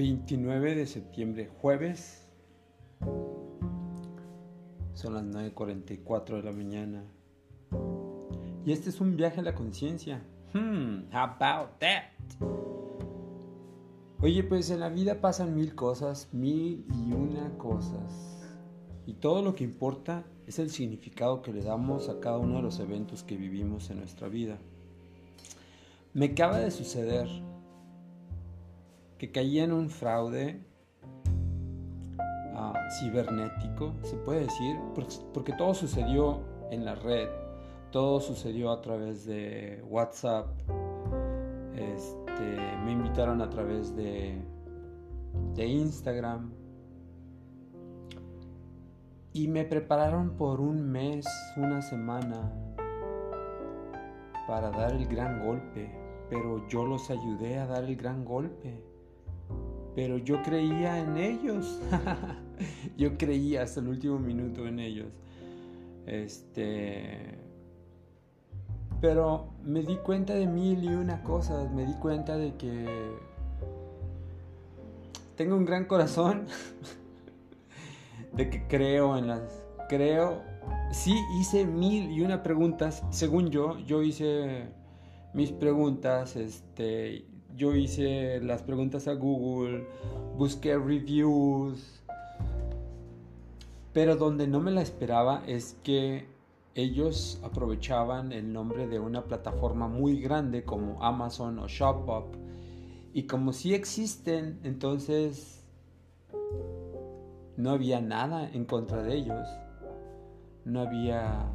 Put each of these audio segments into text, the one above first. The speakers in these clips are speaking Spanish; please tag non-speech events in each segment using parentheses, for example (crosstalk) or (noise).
29 de septiembre, jueves. Son las 9.44 de la mañana. Y este es un viaje a la conciencia. Hmm, how about that? Oye, pues en la vida pasan mil cosas, mil y una cosas. Y todo lo que importa es el significado que le damos a cada uno de los eventos que vivimos en nuestra vida. Me acaba de suceder que caí en un fraude ah, cibernético, se puede decir, porque todo sucedió en la red, todo sucedió a través de WhatsApp, este, me invitaron a través de, de Instagram y me prepararon por un mes, una semana para dar el gran golpe, pero yo los ayudé a dar el gran golpe pero yo creía en ellos. (laughs) yo creía hasta el último minuto en ellos. Este. Pero me di cuenta de mil y una cosas. Me di cuenta de que tengo un gran corazón. (laughs) de que creo en las. Creo. Sí, hice mil y una preguntas. Según yo, yo hice mis preguntas. Este yo hice las preguntas a Google, busqué reviews, pero donde no me la esperaba es que ellos aprovechaban el nombre de una plataforma muy grande como Amazon o ShopUp y como si existen, entonces no había nada en contra de ellos. No había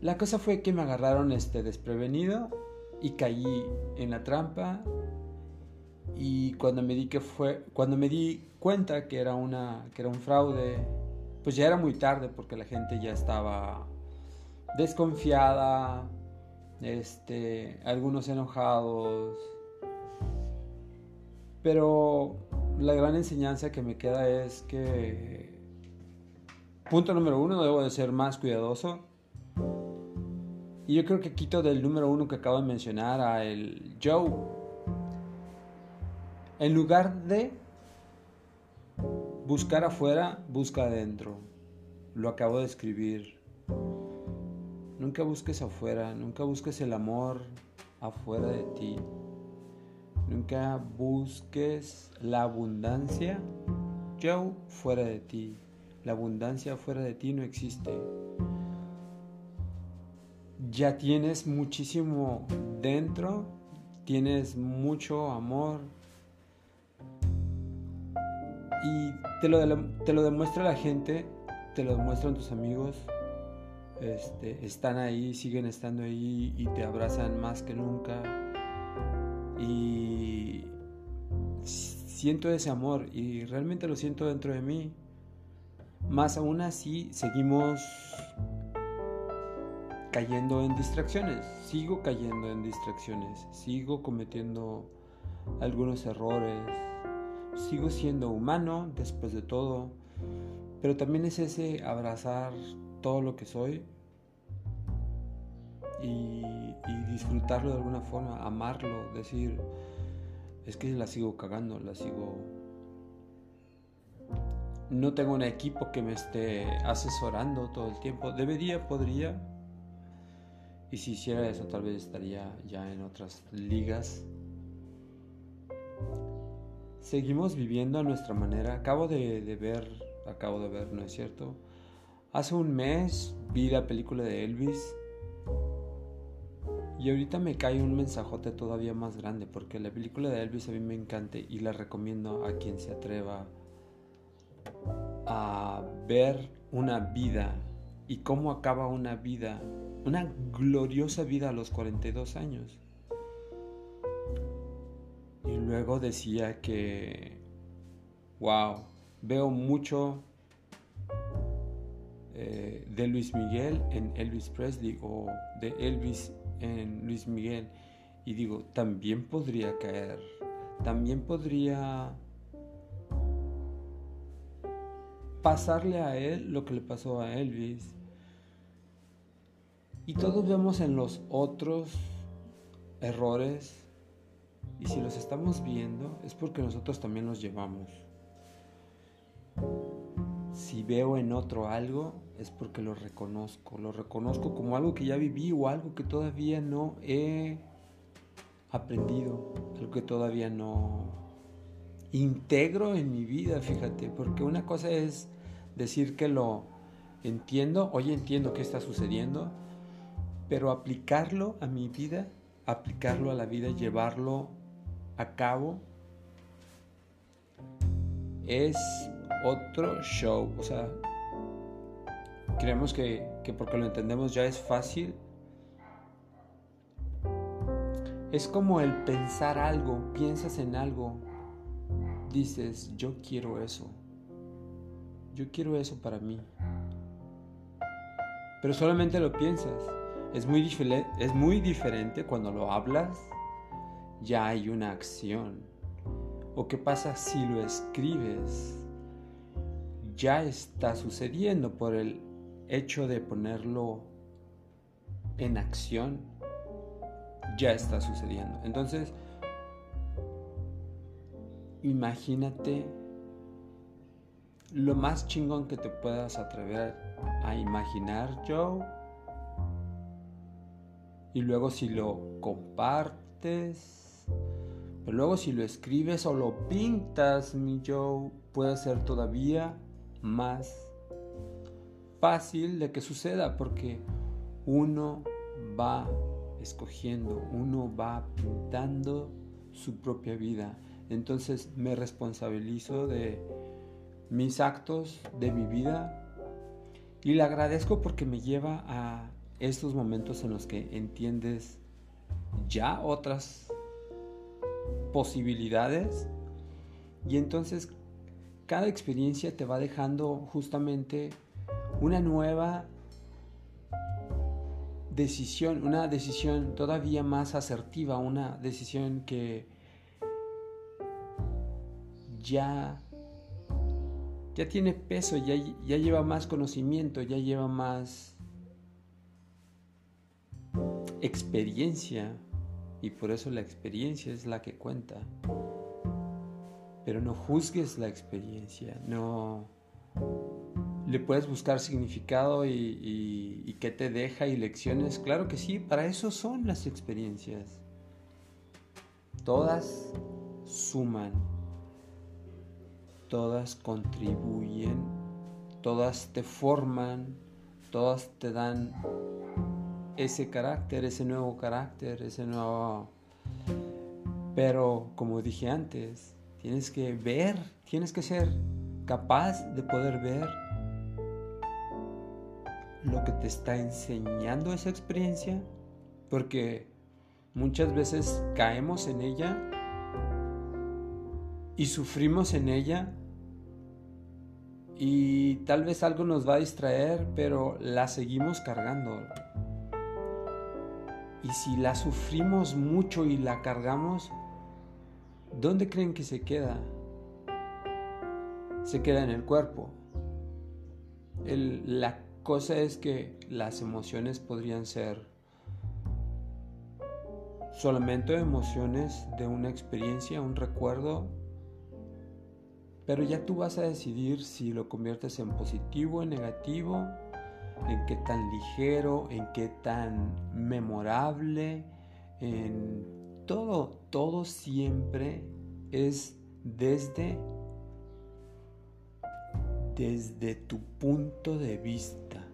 la cosa fue que me agarraron este desprevenido y caí en la trampa. Y cuando me di que fue cuando me di cuenta que era una que era un fraude pues ya era muy tarde porque la gente ya estaba desconfiada este algunos enojados. Pero la gran enseñanza que me queda es que punto número uno debo de ser más cuidadoso y yo creo que quito del número uno que acabo de mencionar a el Joe. En lugar de buscar afuera, busca adentro. Lo acabo de escribir. Nunca busques afuera, nunca busques el amor afuera de ti. Nunca busques la abundancia, Joe, fuera de ti. La abundancia fuera de ti no existe ya tienes muchísimo dentro, tienes mucho amor y te lo, te lo demuestra la gente, te lo demuestran tus amigos, este, están ahí, siguen estando ahí y te abrazan más que nunca y siento ese amor y realmente lo siento dentro de mí. Más aún así, seguimos cayendo en distracciones, sigo cayendo en distracciones, sigo cometiendo algunos errores, sigo siendo humano después de todo, pero también es ese abrazar todo lo que soy y, disfrutarlo de alguna forma, amarlo, decir, es que la sigo cagando, la sigo... No tengo un equipo que me esté asesorando todo el tiempo. Debería, podría, y si hiciera eso, tal vez estaría ya en otras ligas. Seguimos viviendo a nuestra manera. Acabo de, ver, acabo de ver, ¿no es cierto? Hace un mes vi la película de Elvis. Y ahorita me cae un mensajote todavía más grande porque la película de Elvis a mí me encanta y la recomiendo a quien se atreva a ver una vida y cómo acaba una vida una gloriosa vida a los 42 años. Y luego decía que, wow, veo mucho eh, de Luis Miguel en Elvis Presley o de Elvis en Luis Miguel. Y digo, también podría caer, también podría pasarle a él lo que le pasó a Elvis y todos vemos en los otros errores Y si los estamos viendo es porque nosotros también los llevamos. Si veo en otro algo es porque lo reconozco. Lo reconozco como algo que ya viví o algo que todavía no he aprendido. Algo que todavía no integro en mi vida, fíjate. Porque una cosa es decir que lo entiendo, oye entiendo qué está sucediendo, pero aplicarlo a mi vida, aplicarlo a la vida, llevarlo a cabo, es otro show. O sea, creemos que, que porque lo entendemos ya es fácil. Es como el pensar algo, piensas en algo, dices, yo quiero eso, yo quiero eso para mí. Pero solamente lo piensas. Es muy, es muy diferente cuando lo hablas, ya hay una acción. ¿O qué pasa si lo escribes? Ya está sucediendo por el hecho de ponerlo en acción. Ya está sucediendo. Entonces, imagínate lo más chingón que te puedas atrever a imaginar, Joe y luego si lo compartes, pero luego si lo escribes o lo pintas, mi Joe, puede ser todavía más fácil de que suceda porque uno va escogiendo, uno va pintando su propia vida. Entonces me responsabilizo de mis actos, de mi vida y le agradezco porque me lleva a estos momentos en los que entiendes ya otras posibilidades y entonces cada experiencia te va dejando justamente una nueva decisión, una decisión todavía más asertiva, una decisión que ya ya tiene peso, ya, ya lleva más conocimiento, ya lleva más experiencia y por eso la experiencia es la que cuenta. Pero no juzgues la experiencia, no le puedes buscar significado y, y, qué te deja y lecciones. Claro que sí, para eso son las experiencias. Todas suman, todas contribuyen, todas te forman, todas te dan ese carácter, ese nuevo carácter, ese nuevo... Pero como dije antes, tienes que ver, tienes que ser capaz de poder ver lo que te está enseñando esa experiencia, porque muchas veces caemos en ella y sufrimos en ella y tal vez algo nos va a distraer, pero la seguimos cargando. Y si la sufrimos mucho y la cargamos, ¿dónde creen que se queda? Se queda en el cuerpo. la cosa es que las emociones podrían ser solamente emociones de una experiencia, un recuerdo, pero ya tú vas a decidir si lo conviertes en positivo, en negativo, en qué tan ligero, en qué tan memorable, en todo, todo siempre es desde desde tu punto de vista,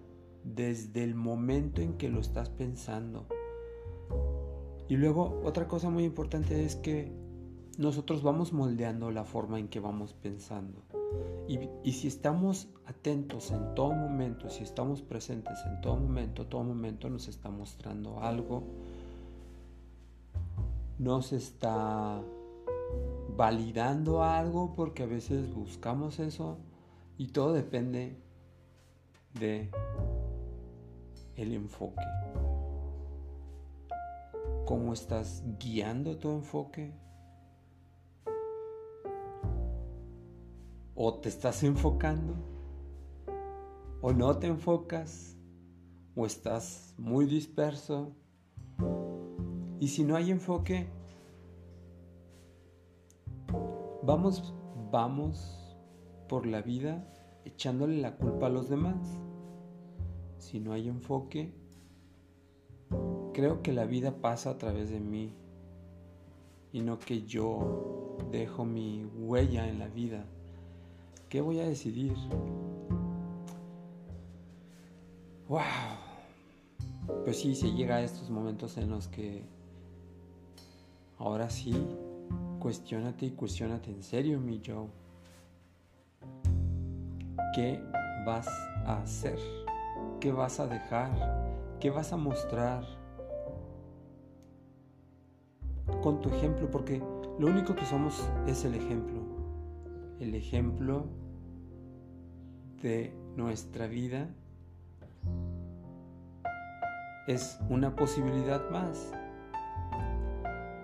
desde el momento en que lo estás pensando. Y luego otra cosa muy importante es que nosotros vamos moldeando la forma en que vamos pensando. Y, si estamos atentos en todo momento, si estamos presentes en todo momento, todo momento nos está mostrando algo, nos está validando algo porque a veces buscamos eso y todo depende de el enfoque. ¿Cómo estás guiando tu enfoque? O te estás enfocando o no te enfocas o estás muy disperso. Y si no hay enfoque, vamos, vamos por la vida echándole la culpa a los demás. Si no hay enfoque, creo que la vida pasa a través de mí y no que yo dejo mi huella en la vida. ¿Qué voy a decidir? ¡Wow! Pues sí, se llega a estos momentos en los que ahora sí, cuestionate y cuestionate en serio, mi yo. ¿Qué vas a hacer? ¿Qué vas a dejar? ¿Qué vas a mostrar? Con tu ejemplo, porque lo único que somos es el ejemplo. El ejemplo de nuestra vida es una posibilidad más.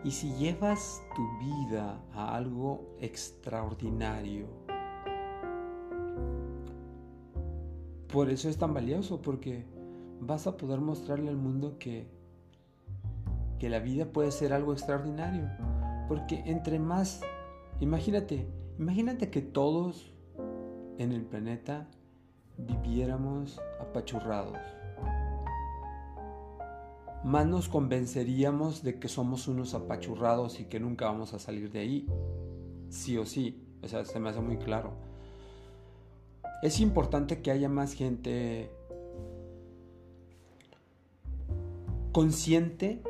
Y si llevas tu vida a algo extraordinario, por eso es tan valioso, porque vas a poder mostrarle al mundo que, que la vida puede ser algo extraordinario. Porque entre más, imagínate, imagínate que todos en el planeta viviéramos apachurrados más nos convenceríamos de que somos unos apachurrados y que nunca vamos a salir de ahí. Sí o sí, o sea, se me hace muy claro. Es importante que haya más gente consciente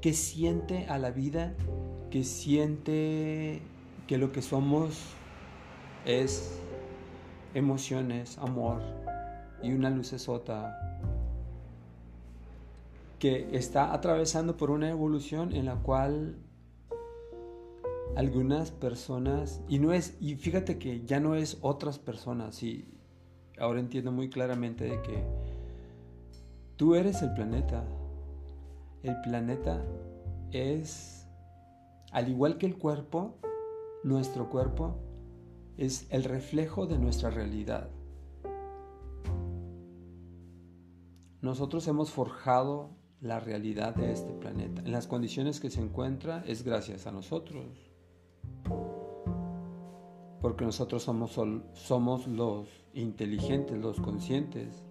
que siente a la vida, que siente que lo que somos es emociones, amor y una lucesota que está atravesando por una evolución en la cual algunas personas, y no es, y fíjate que ya no es otras personas, y ahora entiendo muy claramente de que tú eres el planeta. El planeta es, al igual que el cuerpo, nuestro cuerpo es el reflejo de nuestra realidad. Nosotros hemos forjado la realidad de este planeta. En las condiciones que se encuentra es gracias a nosotros. Porque nosotros somos, somos los inteligentes, los conscientes.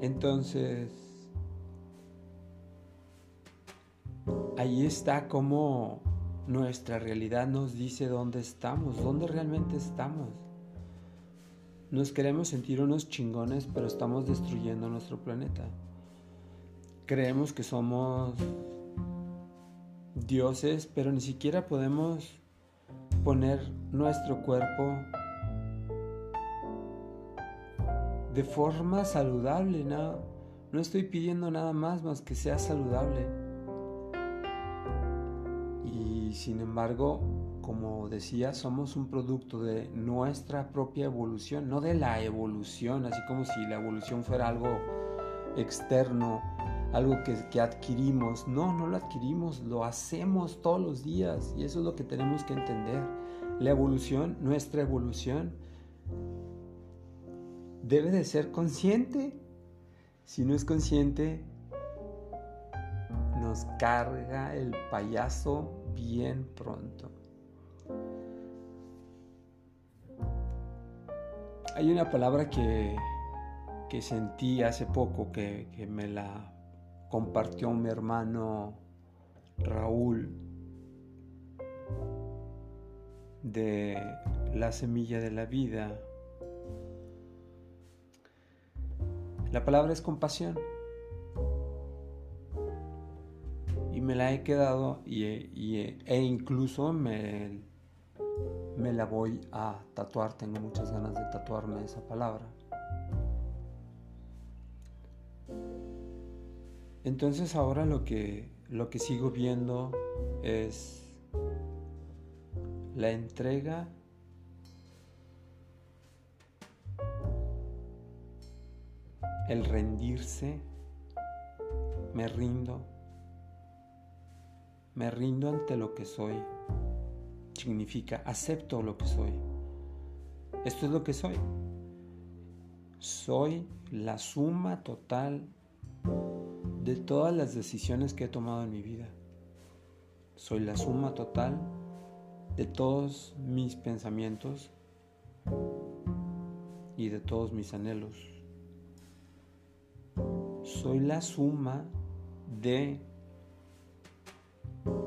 Entonces, ahí está como nuestra realidad nos dice dónde estamos, dónde realmente estamos. Nos queremos sentir unos chingones, pero estamos destruyendo nuestro planeta. Creemos que somos dioses, pero ni siquiera podemos poner nuestro cuerpo de forma saludable. No, no estoy pidiendo nada más más que sea saludable. Y sin embargo, como decía, somos un producto de nuestra propia evolución, no de la evolución, así como si la evolución fuera algo externo, algo que, adquirimos. No, no lo adquirimos, lo hacemos todos los días y eso es lo que tenemos que entender. La evolución, nuestra evolución, debe de ser consciente. Si no es consciente, nos carga el payaso bien pronto. Hay una palabra que, que sentí hace poco que, que me la compartió mi hermano Raúl de la semilla de la vida. La palabra es compasión. Me la he quedado y, e incluso me me la voy a tatuar, tengo muchas ganas de tatuarme esa palabra. Entonces ahora lo que, lo que sigo viendo es la entrega el rendirse, me rindo, me rindo ante lo que soy significa acepto lo que soy. Esto es lo que soy. Soy la suma total de todas las decisiones que he tomado en mi vida. Soy la suma total de todos mis pensamientos y de todos mis anhelos. Soy la suma de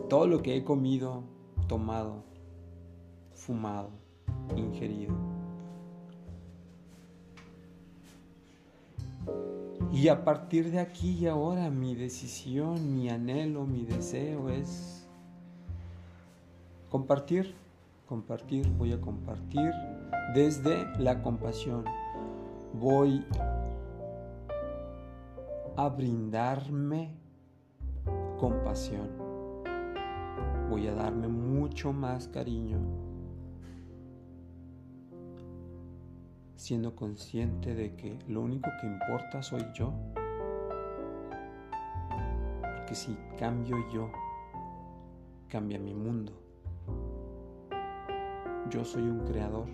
todo lo que he comido, tomado, fumado, ingerido. Y a partir de aquí y ahora mi decisión, mi anhelo, mi deseo es compartir, compartir, voy a compartir desde la compasión. Voy a brindarme compasión. Voy a darme mucho más cariño siendo consciente de que lo único que importa soy yo. Porque si cambio yo, cambia mi mundo. Yo soy un creador.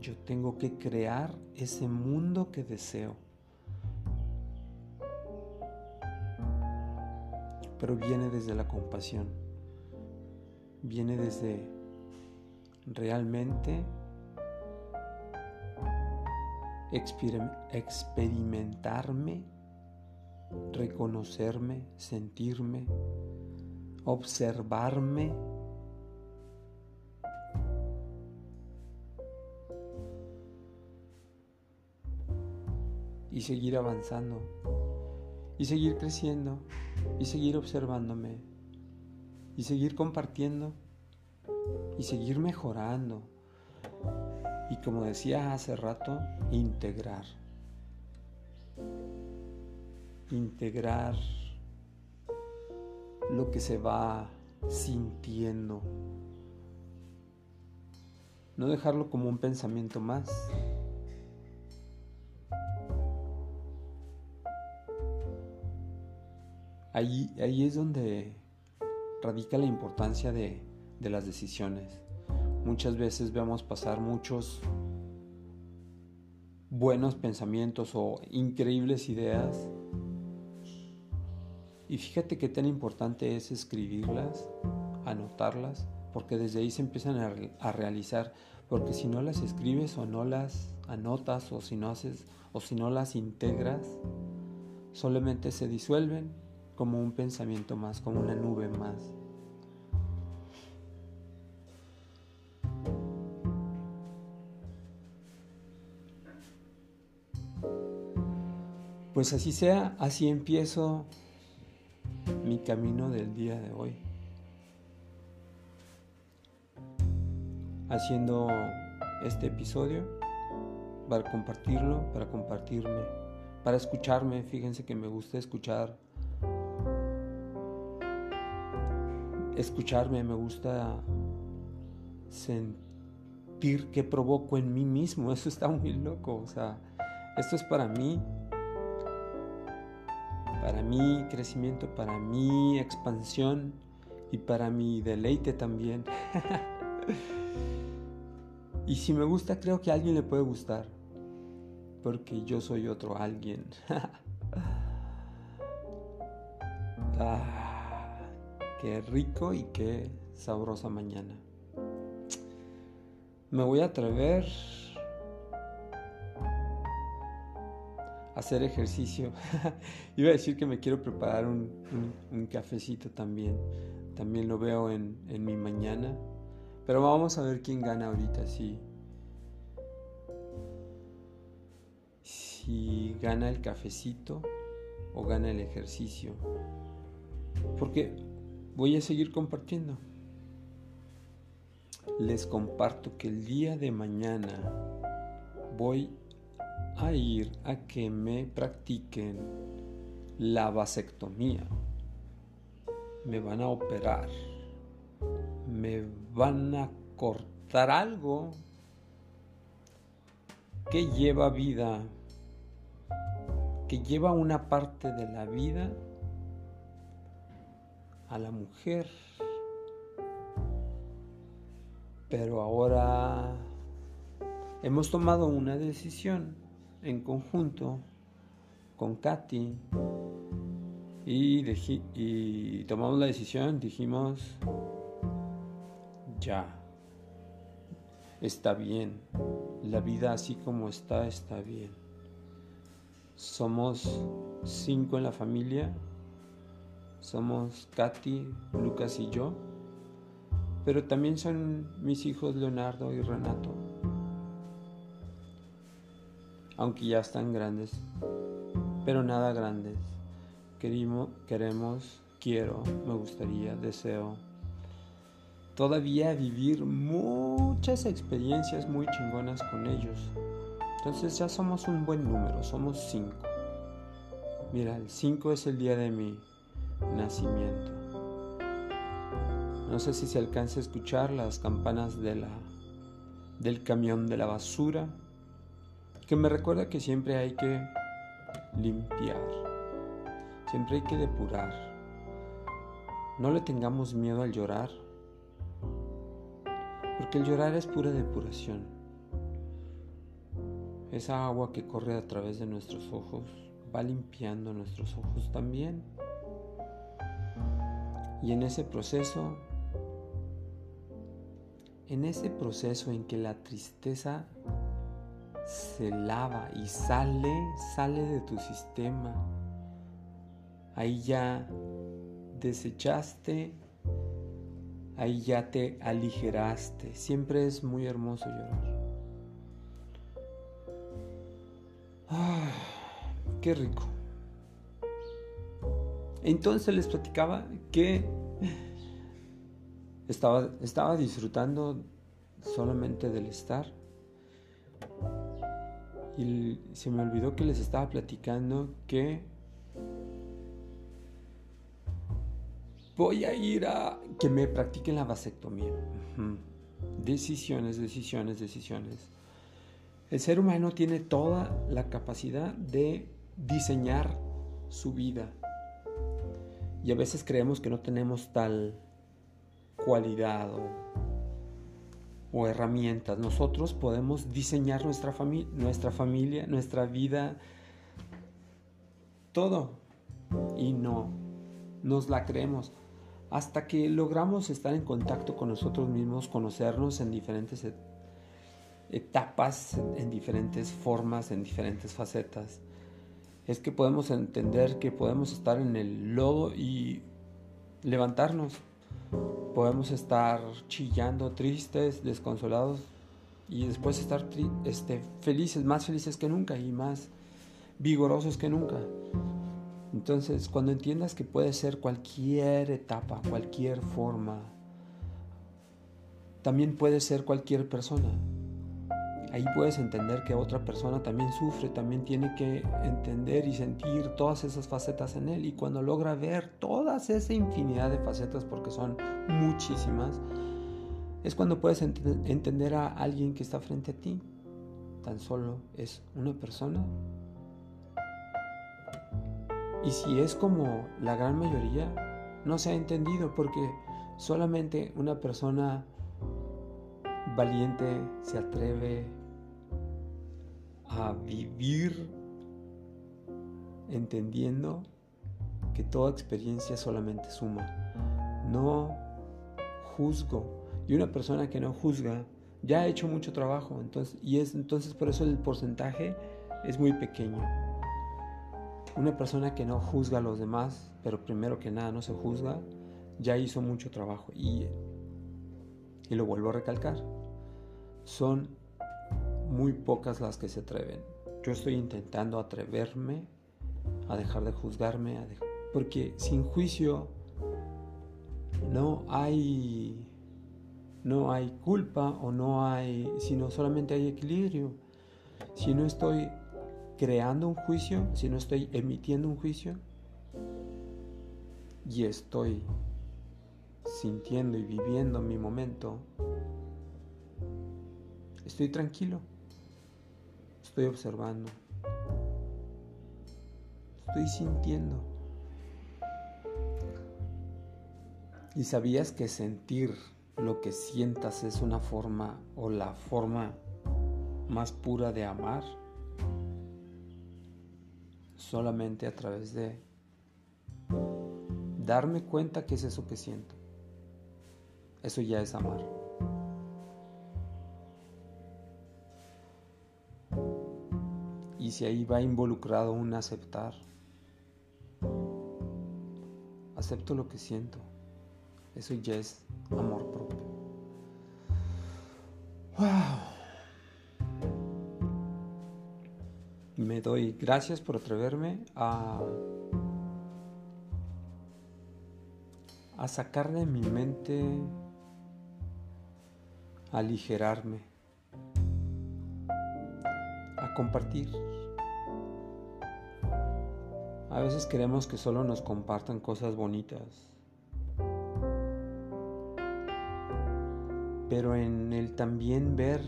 Yo tengo que crear ese mundo que deseo. Pero viene desde la compasión. Viene desde realmente experimentarme, reconocerme, sentirme, observarme. Y seguir avanzando, y seguir creciendo, y seguir observándome, y seguir compartiendo, y seguir mejorando y como decía hace rato, integrar. Integrar lo que se va sintiendo. No dejarlo como un pensamiento más. Ahí, es donde radica la importancia de, de las decisiones. Muchas veces vemos pasar muchos buenos pensamientos o increíbles ideas. Y fíjate qué tan importante es escribirlas, anotarlas, porque desde ahí se empiezan a, realizar. Porque si no las escribes o no las anotas o si no haces o si no las integras, solamente se disuelven como un pensamiento más, como una nube más. Pues así sea, así empiezo mi camino del día de hoy. Haciendo este episodio para compartirlo, para compartirme, para escucharme. Fíjense que me gusta escuchar. Escucharme, me gusta sentir que provoco en mí mismo. (laughs) Eso está muy loco. O sea, esto es para mí para mi crecimiento, para mi expansión y para mi deleite también. (laughs) y si me gusta, creo que a alguien le puede gustar, porque yo soy otro alguien. (laughs) ah, qué rico y qué sabrosa mañana. Me voy a atrever hacer ejercicio. (laughs) Iba a decir que me quiero preparar un, cafecito también. También lo veo en, en, mi mañana. Pero vamos a ver quién gana ahorita. Si, si gana el cafecito o gana el ejercicio. Porque voy a seguir compartiendo. Les comparto que el día de mañana voy a ir a que me practiquen la vasectomía. Me van a operar. Me van a cortar algo que lleva vida, que lleva una parte de la vida a la mujer. Pero ahora hemos tomado una decisión en conjunto con Katy Y, y tomamos la decisión, dijimos, ya, está bien, la vida así como está, está bien. Somos cinco en la familia, somos Katy, Lucas y yo, pero también son mis hijos Leonardo y Renato, aunque ya están grandes, pero nada grandes. Queremos, queremos, quiero, me gustaría, deseo todavía vivir muchas experiencias muy chingonas con ellos. Entonces ya somos un buen número, somos cinco. Mira, el cinco es el día de mi nacimiento. No sé si se alcanza a escuchar las campanas del camión de la basura, que me recuerda que siempre hay que limpiar, siempre hay que depurar. No le tengamos miedo al llorar, porque el llorar es pura depuración. Esa agua que corre a través de nuestros ojos va limpiando nuestros ojos también. Y en ese proceso, en ese proceso en que la tristeza se lava y sale, sale de tu sistema, ahí ya desechaste ahí ya te aligeraste. Siempre es muy hermoso llorar. Ah, qué rico. Entonces les platicaba que estaba, estaba disfrutando solamente del estar. Y se me olvidó que les estaba platicando que voy a ir a que me practiquen la vasectomía. Decisiones, decisiones, decisiones. El ser humano tiene toda la capacidad de diseñar su vida. Y a veces creemos que no tenemos tal cualidad o, herramientas. Nosotros podemos diseñar nuestra, familia, nuestra vida, todo. Y no, nos la creemos hasta que logramos estar en contacto con nosotros mismos, conocernos en diferentes etapas, en diferentes formas, en diferentes facetas. Es que podemos entender que podemos estar en el lodo y levantarnos. Podemos estar chillando, tristes, desconsolados y después estar este, felices, más felices que nunca y más vigorosos que nunca. Entonces, cuando entiendas que puede ser cualquier etapa, cualquier forma, también puede ser cualquier persona. Ahí puedes entender que otra persona también sufre, también tiene que entender y sentir todas esas facetas en él. Y cuando logra ver todas esa infinidad de facetas, porque son muchísimas, es cuando puedes entender a alguien que está frente a ti. Tan solo es una persona y si es como la gran mayoría, no se ha entendido porque solamente una persona valiente se atreve a vivir entendiendo que toda experiencia solamente suma. No juzgo. Y una persona que no juzga ya ha hecho mucho trabajo. Entonces, y es entonces por eso el porcentaje es muy pequeño. Una persona que no juzga a los demás, pero primero que nada no se juzga, ya hizo mucho trabajo. Y, y lo vuelvo a recalcar, son muy pocas las que se atreven. Yo estoy intentando atreverme a dejar de juzgarme, porque sin juicio no hay no hay culpa o no hay, sino solamente hay equilibrio. Si no estoy creando un juicio, si no estoy emitiendo un juicio y estoy sintiendo y viviendo mi momento, estoy tranquilo, estoy observando, estoy sintiendo. ¿Y sabías que sentir lo que sientas es una forma o la forma más pura de amar? solamente a través de darme cuenta que es eso que siento. Eso ya es amar. Si ahí va involucrado un aceptar, acepto lo que siento. Eso ya es amor propio. Wow. Me doy gracias por atreverme a a sacar de mi mente, aligerarme, a compartir. A veces queremos que solo nos compartan cosas bonitas. Pero en el también ver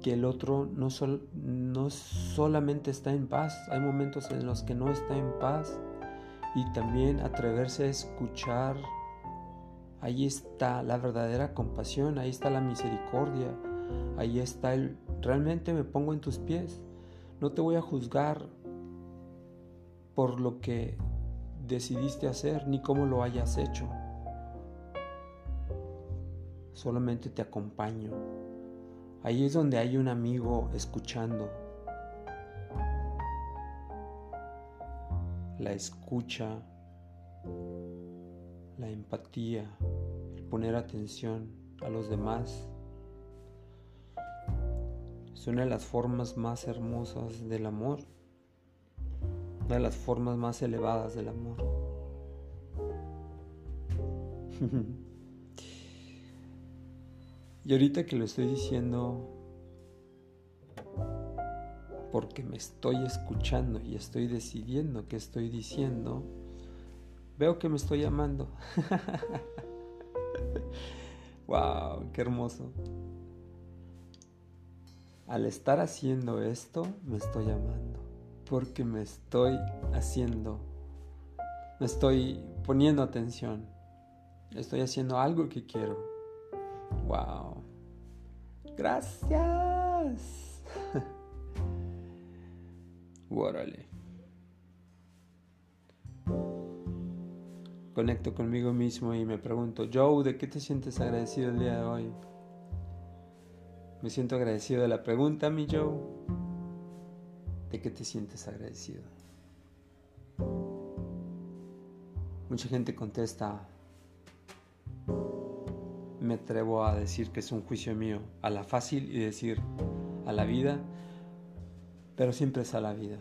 que el otro no, no solamente está en paz, hay momentos en los que no está en paz y también atreverse a escuchar. Ahí está la verdadera compasión, ahí está la misericordia, ahí está el realmente me pongo en tus pies. No te voy a juzgar por lo que decidiste hacer ni cómo lo hayas hecho. Solamente te acompaño. Ahí es donde hay un amigo escuchando, la escucha, la empatía, el poner atención a los demás. Es una de las formas más hermosas del amor, de las formas más elevadas del amor. (laughs) y ahorita que lo estoy diciendo, porque me estoy escuchando y estoy decidiendo qué estoy diciendo, veo que me estoy amando. (laughs) wow, qué hermoso. Al estar haciendo esto, me estoy amando, porque me estoy haciendo, me estoy poniendo atención, estoy haciendo algo que quiero. Wow. Gracias. (laughs) Órale. Conecto conmigo mismo y me pregunto, Joe, ¿de qué te sientes agradecido el día de hoy? Me siento agradecido de la pregunta, mi Joe. ¿De qué te sientes agradecido? Mucha gente contesta, me atrevo a decir que es un juicio mío, a la fácil y decir a la vida pero siempre es a la vida.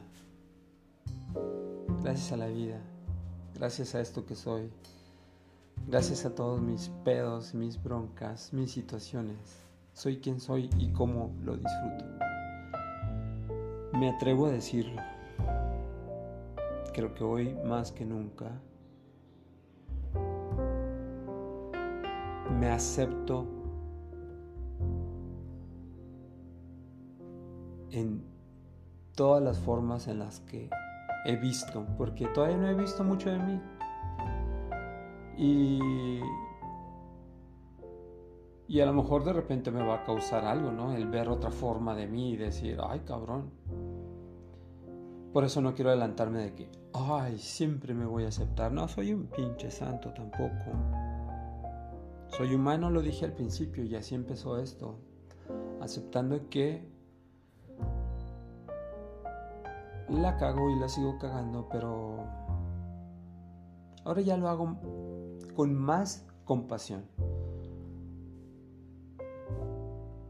Gracias a la vida, gracias a esto que soy, gracias a todos mis pedos, mis broncas, mis situaciones. Soy quien soy y cómo lo disfruto. Me atrevo a decirlo. Creo que hoy más que nunca me acepto en todas las formas en las que he visto, porque todavía no he visto mucho de mí. Y, y a lo mejor de repente me va a causar algo, ¿no? El ver otra forma de mí y decir, ay cabrón. Por eso no quiero adelantarme de que, ay, siempre me voy a aceptar. No, soy un pinche santo tampoco. Soy humano, lo dije al principio y así empezó esto. Aceptando que la cago y la sigo cagando, pero ahora ya lo hago con más compasión.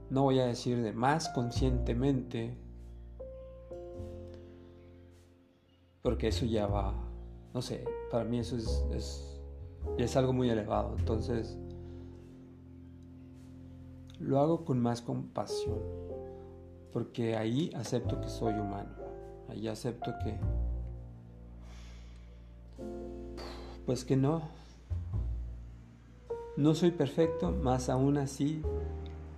No voy a decir de más conscientemente, porque eso ya va, no sé, para mí eso es, es, algo muy elevado. Entonces, lo hago con más compasión, porque ahí acepto que soy humano. Ahí acepto que, pues que no, no soy perfecto, más aún así,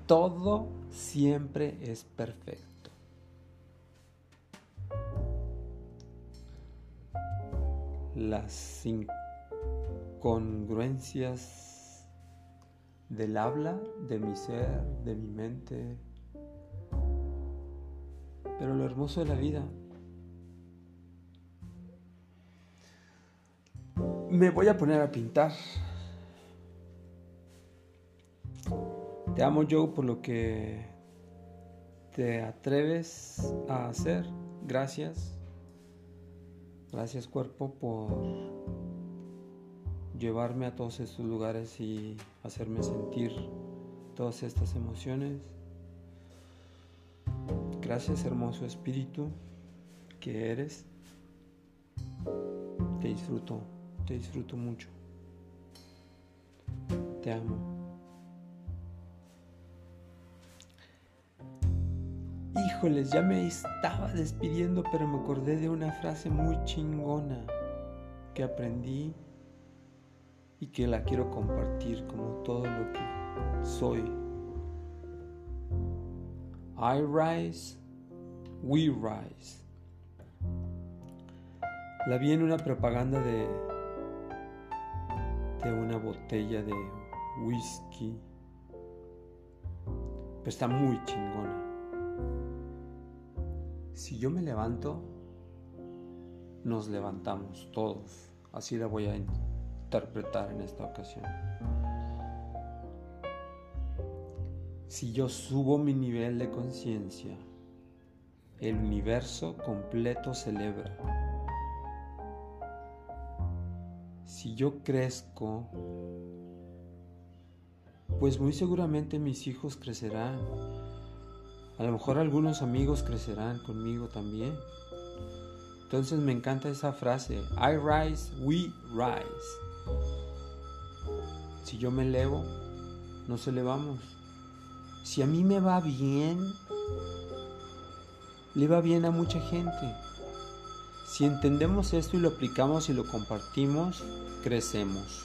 todo siempre es perfecto. Las incongruencias del habla, de mi ser, de mi mente, pero lo hermoso de la vida me voy a poner a pintar. Te amo Joe por lo que te atreves a hacer. Gracias. Gracias cuerpo por llevarme a todos estos lugares y hacerme sentir todas estas emociones. Gracias hermoso espíritu que eres. Te disfruto, te disfruto mucho. Te amo. Híjoles, ya me estaba despidiendo, pero me acordé de una frase muy chingona que aprendí y que la quiero compartir como todo lo que soy. I rise, we rise. La vi en una propaganda de, de una botella de whisky. Pero está muy chingona. Si yo me levanto, nos levantamos todos. Así la voy a interpretar en esta ocasión. Si yo subo mi nivel de conciencia, el universo completo celebra. si yo crezco, pues muy seguramente mis hijos crecerán. A lo mejor algunos amigos crecerán conmigo también. Entonces me encanta esa frase, I rise, we rise. Si yo me elevo, nos elevamos. Si a mí me va bien, le va bien a mucha gente. Si entendemos esto y lo aplicamos y lo compartimos, crecemos.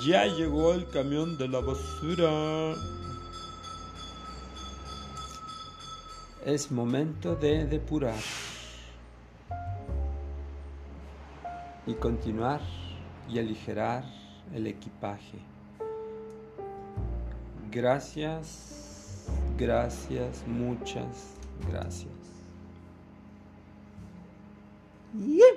Ya llegó el camión de la basura. Es momento de depurar y continuar y aligerar el equipaje. Gracias, gracias, muchas gracias. Yeah.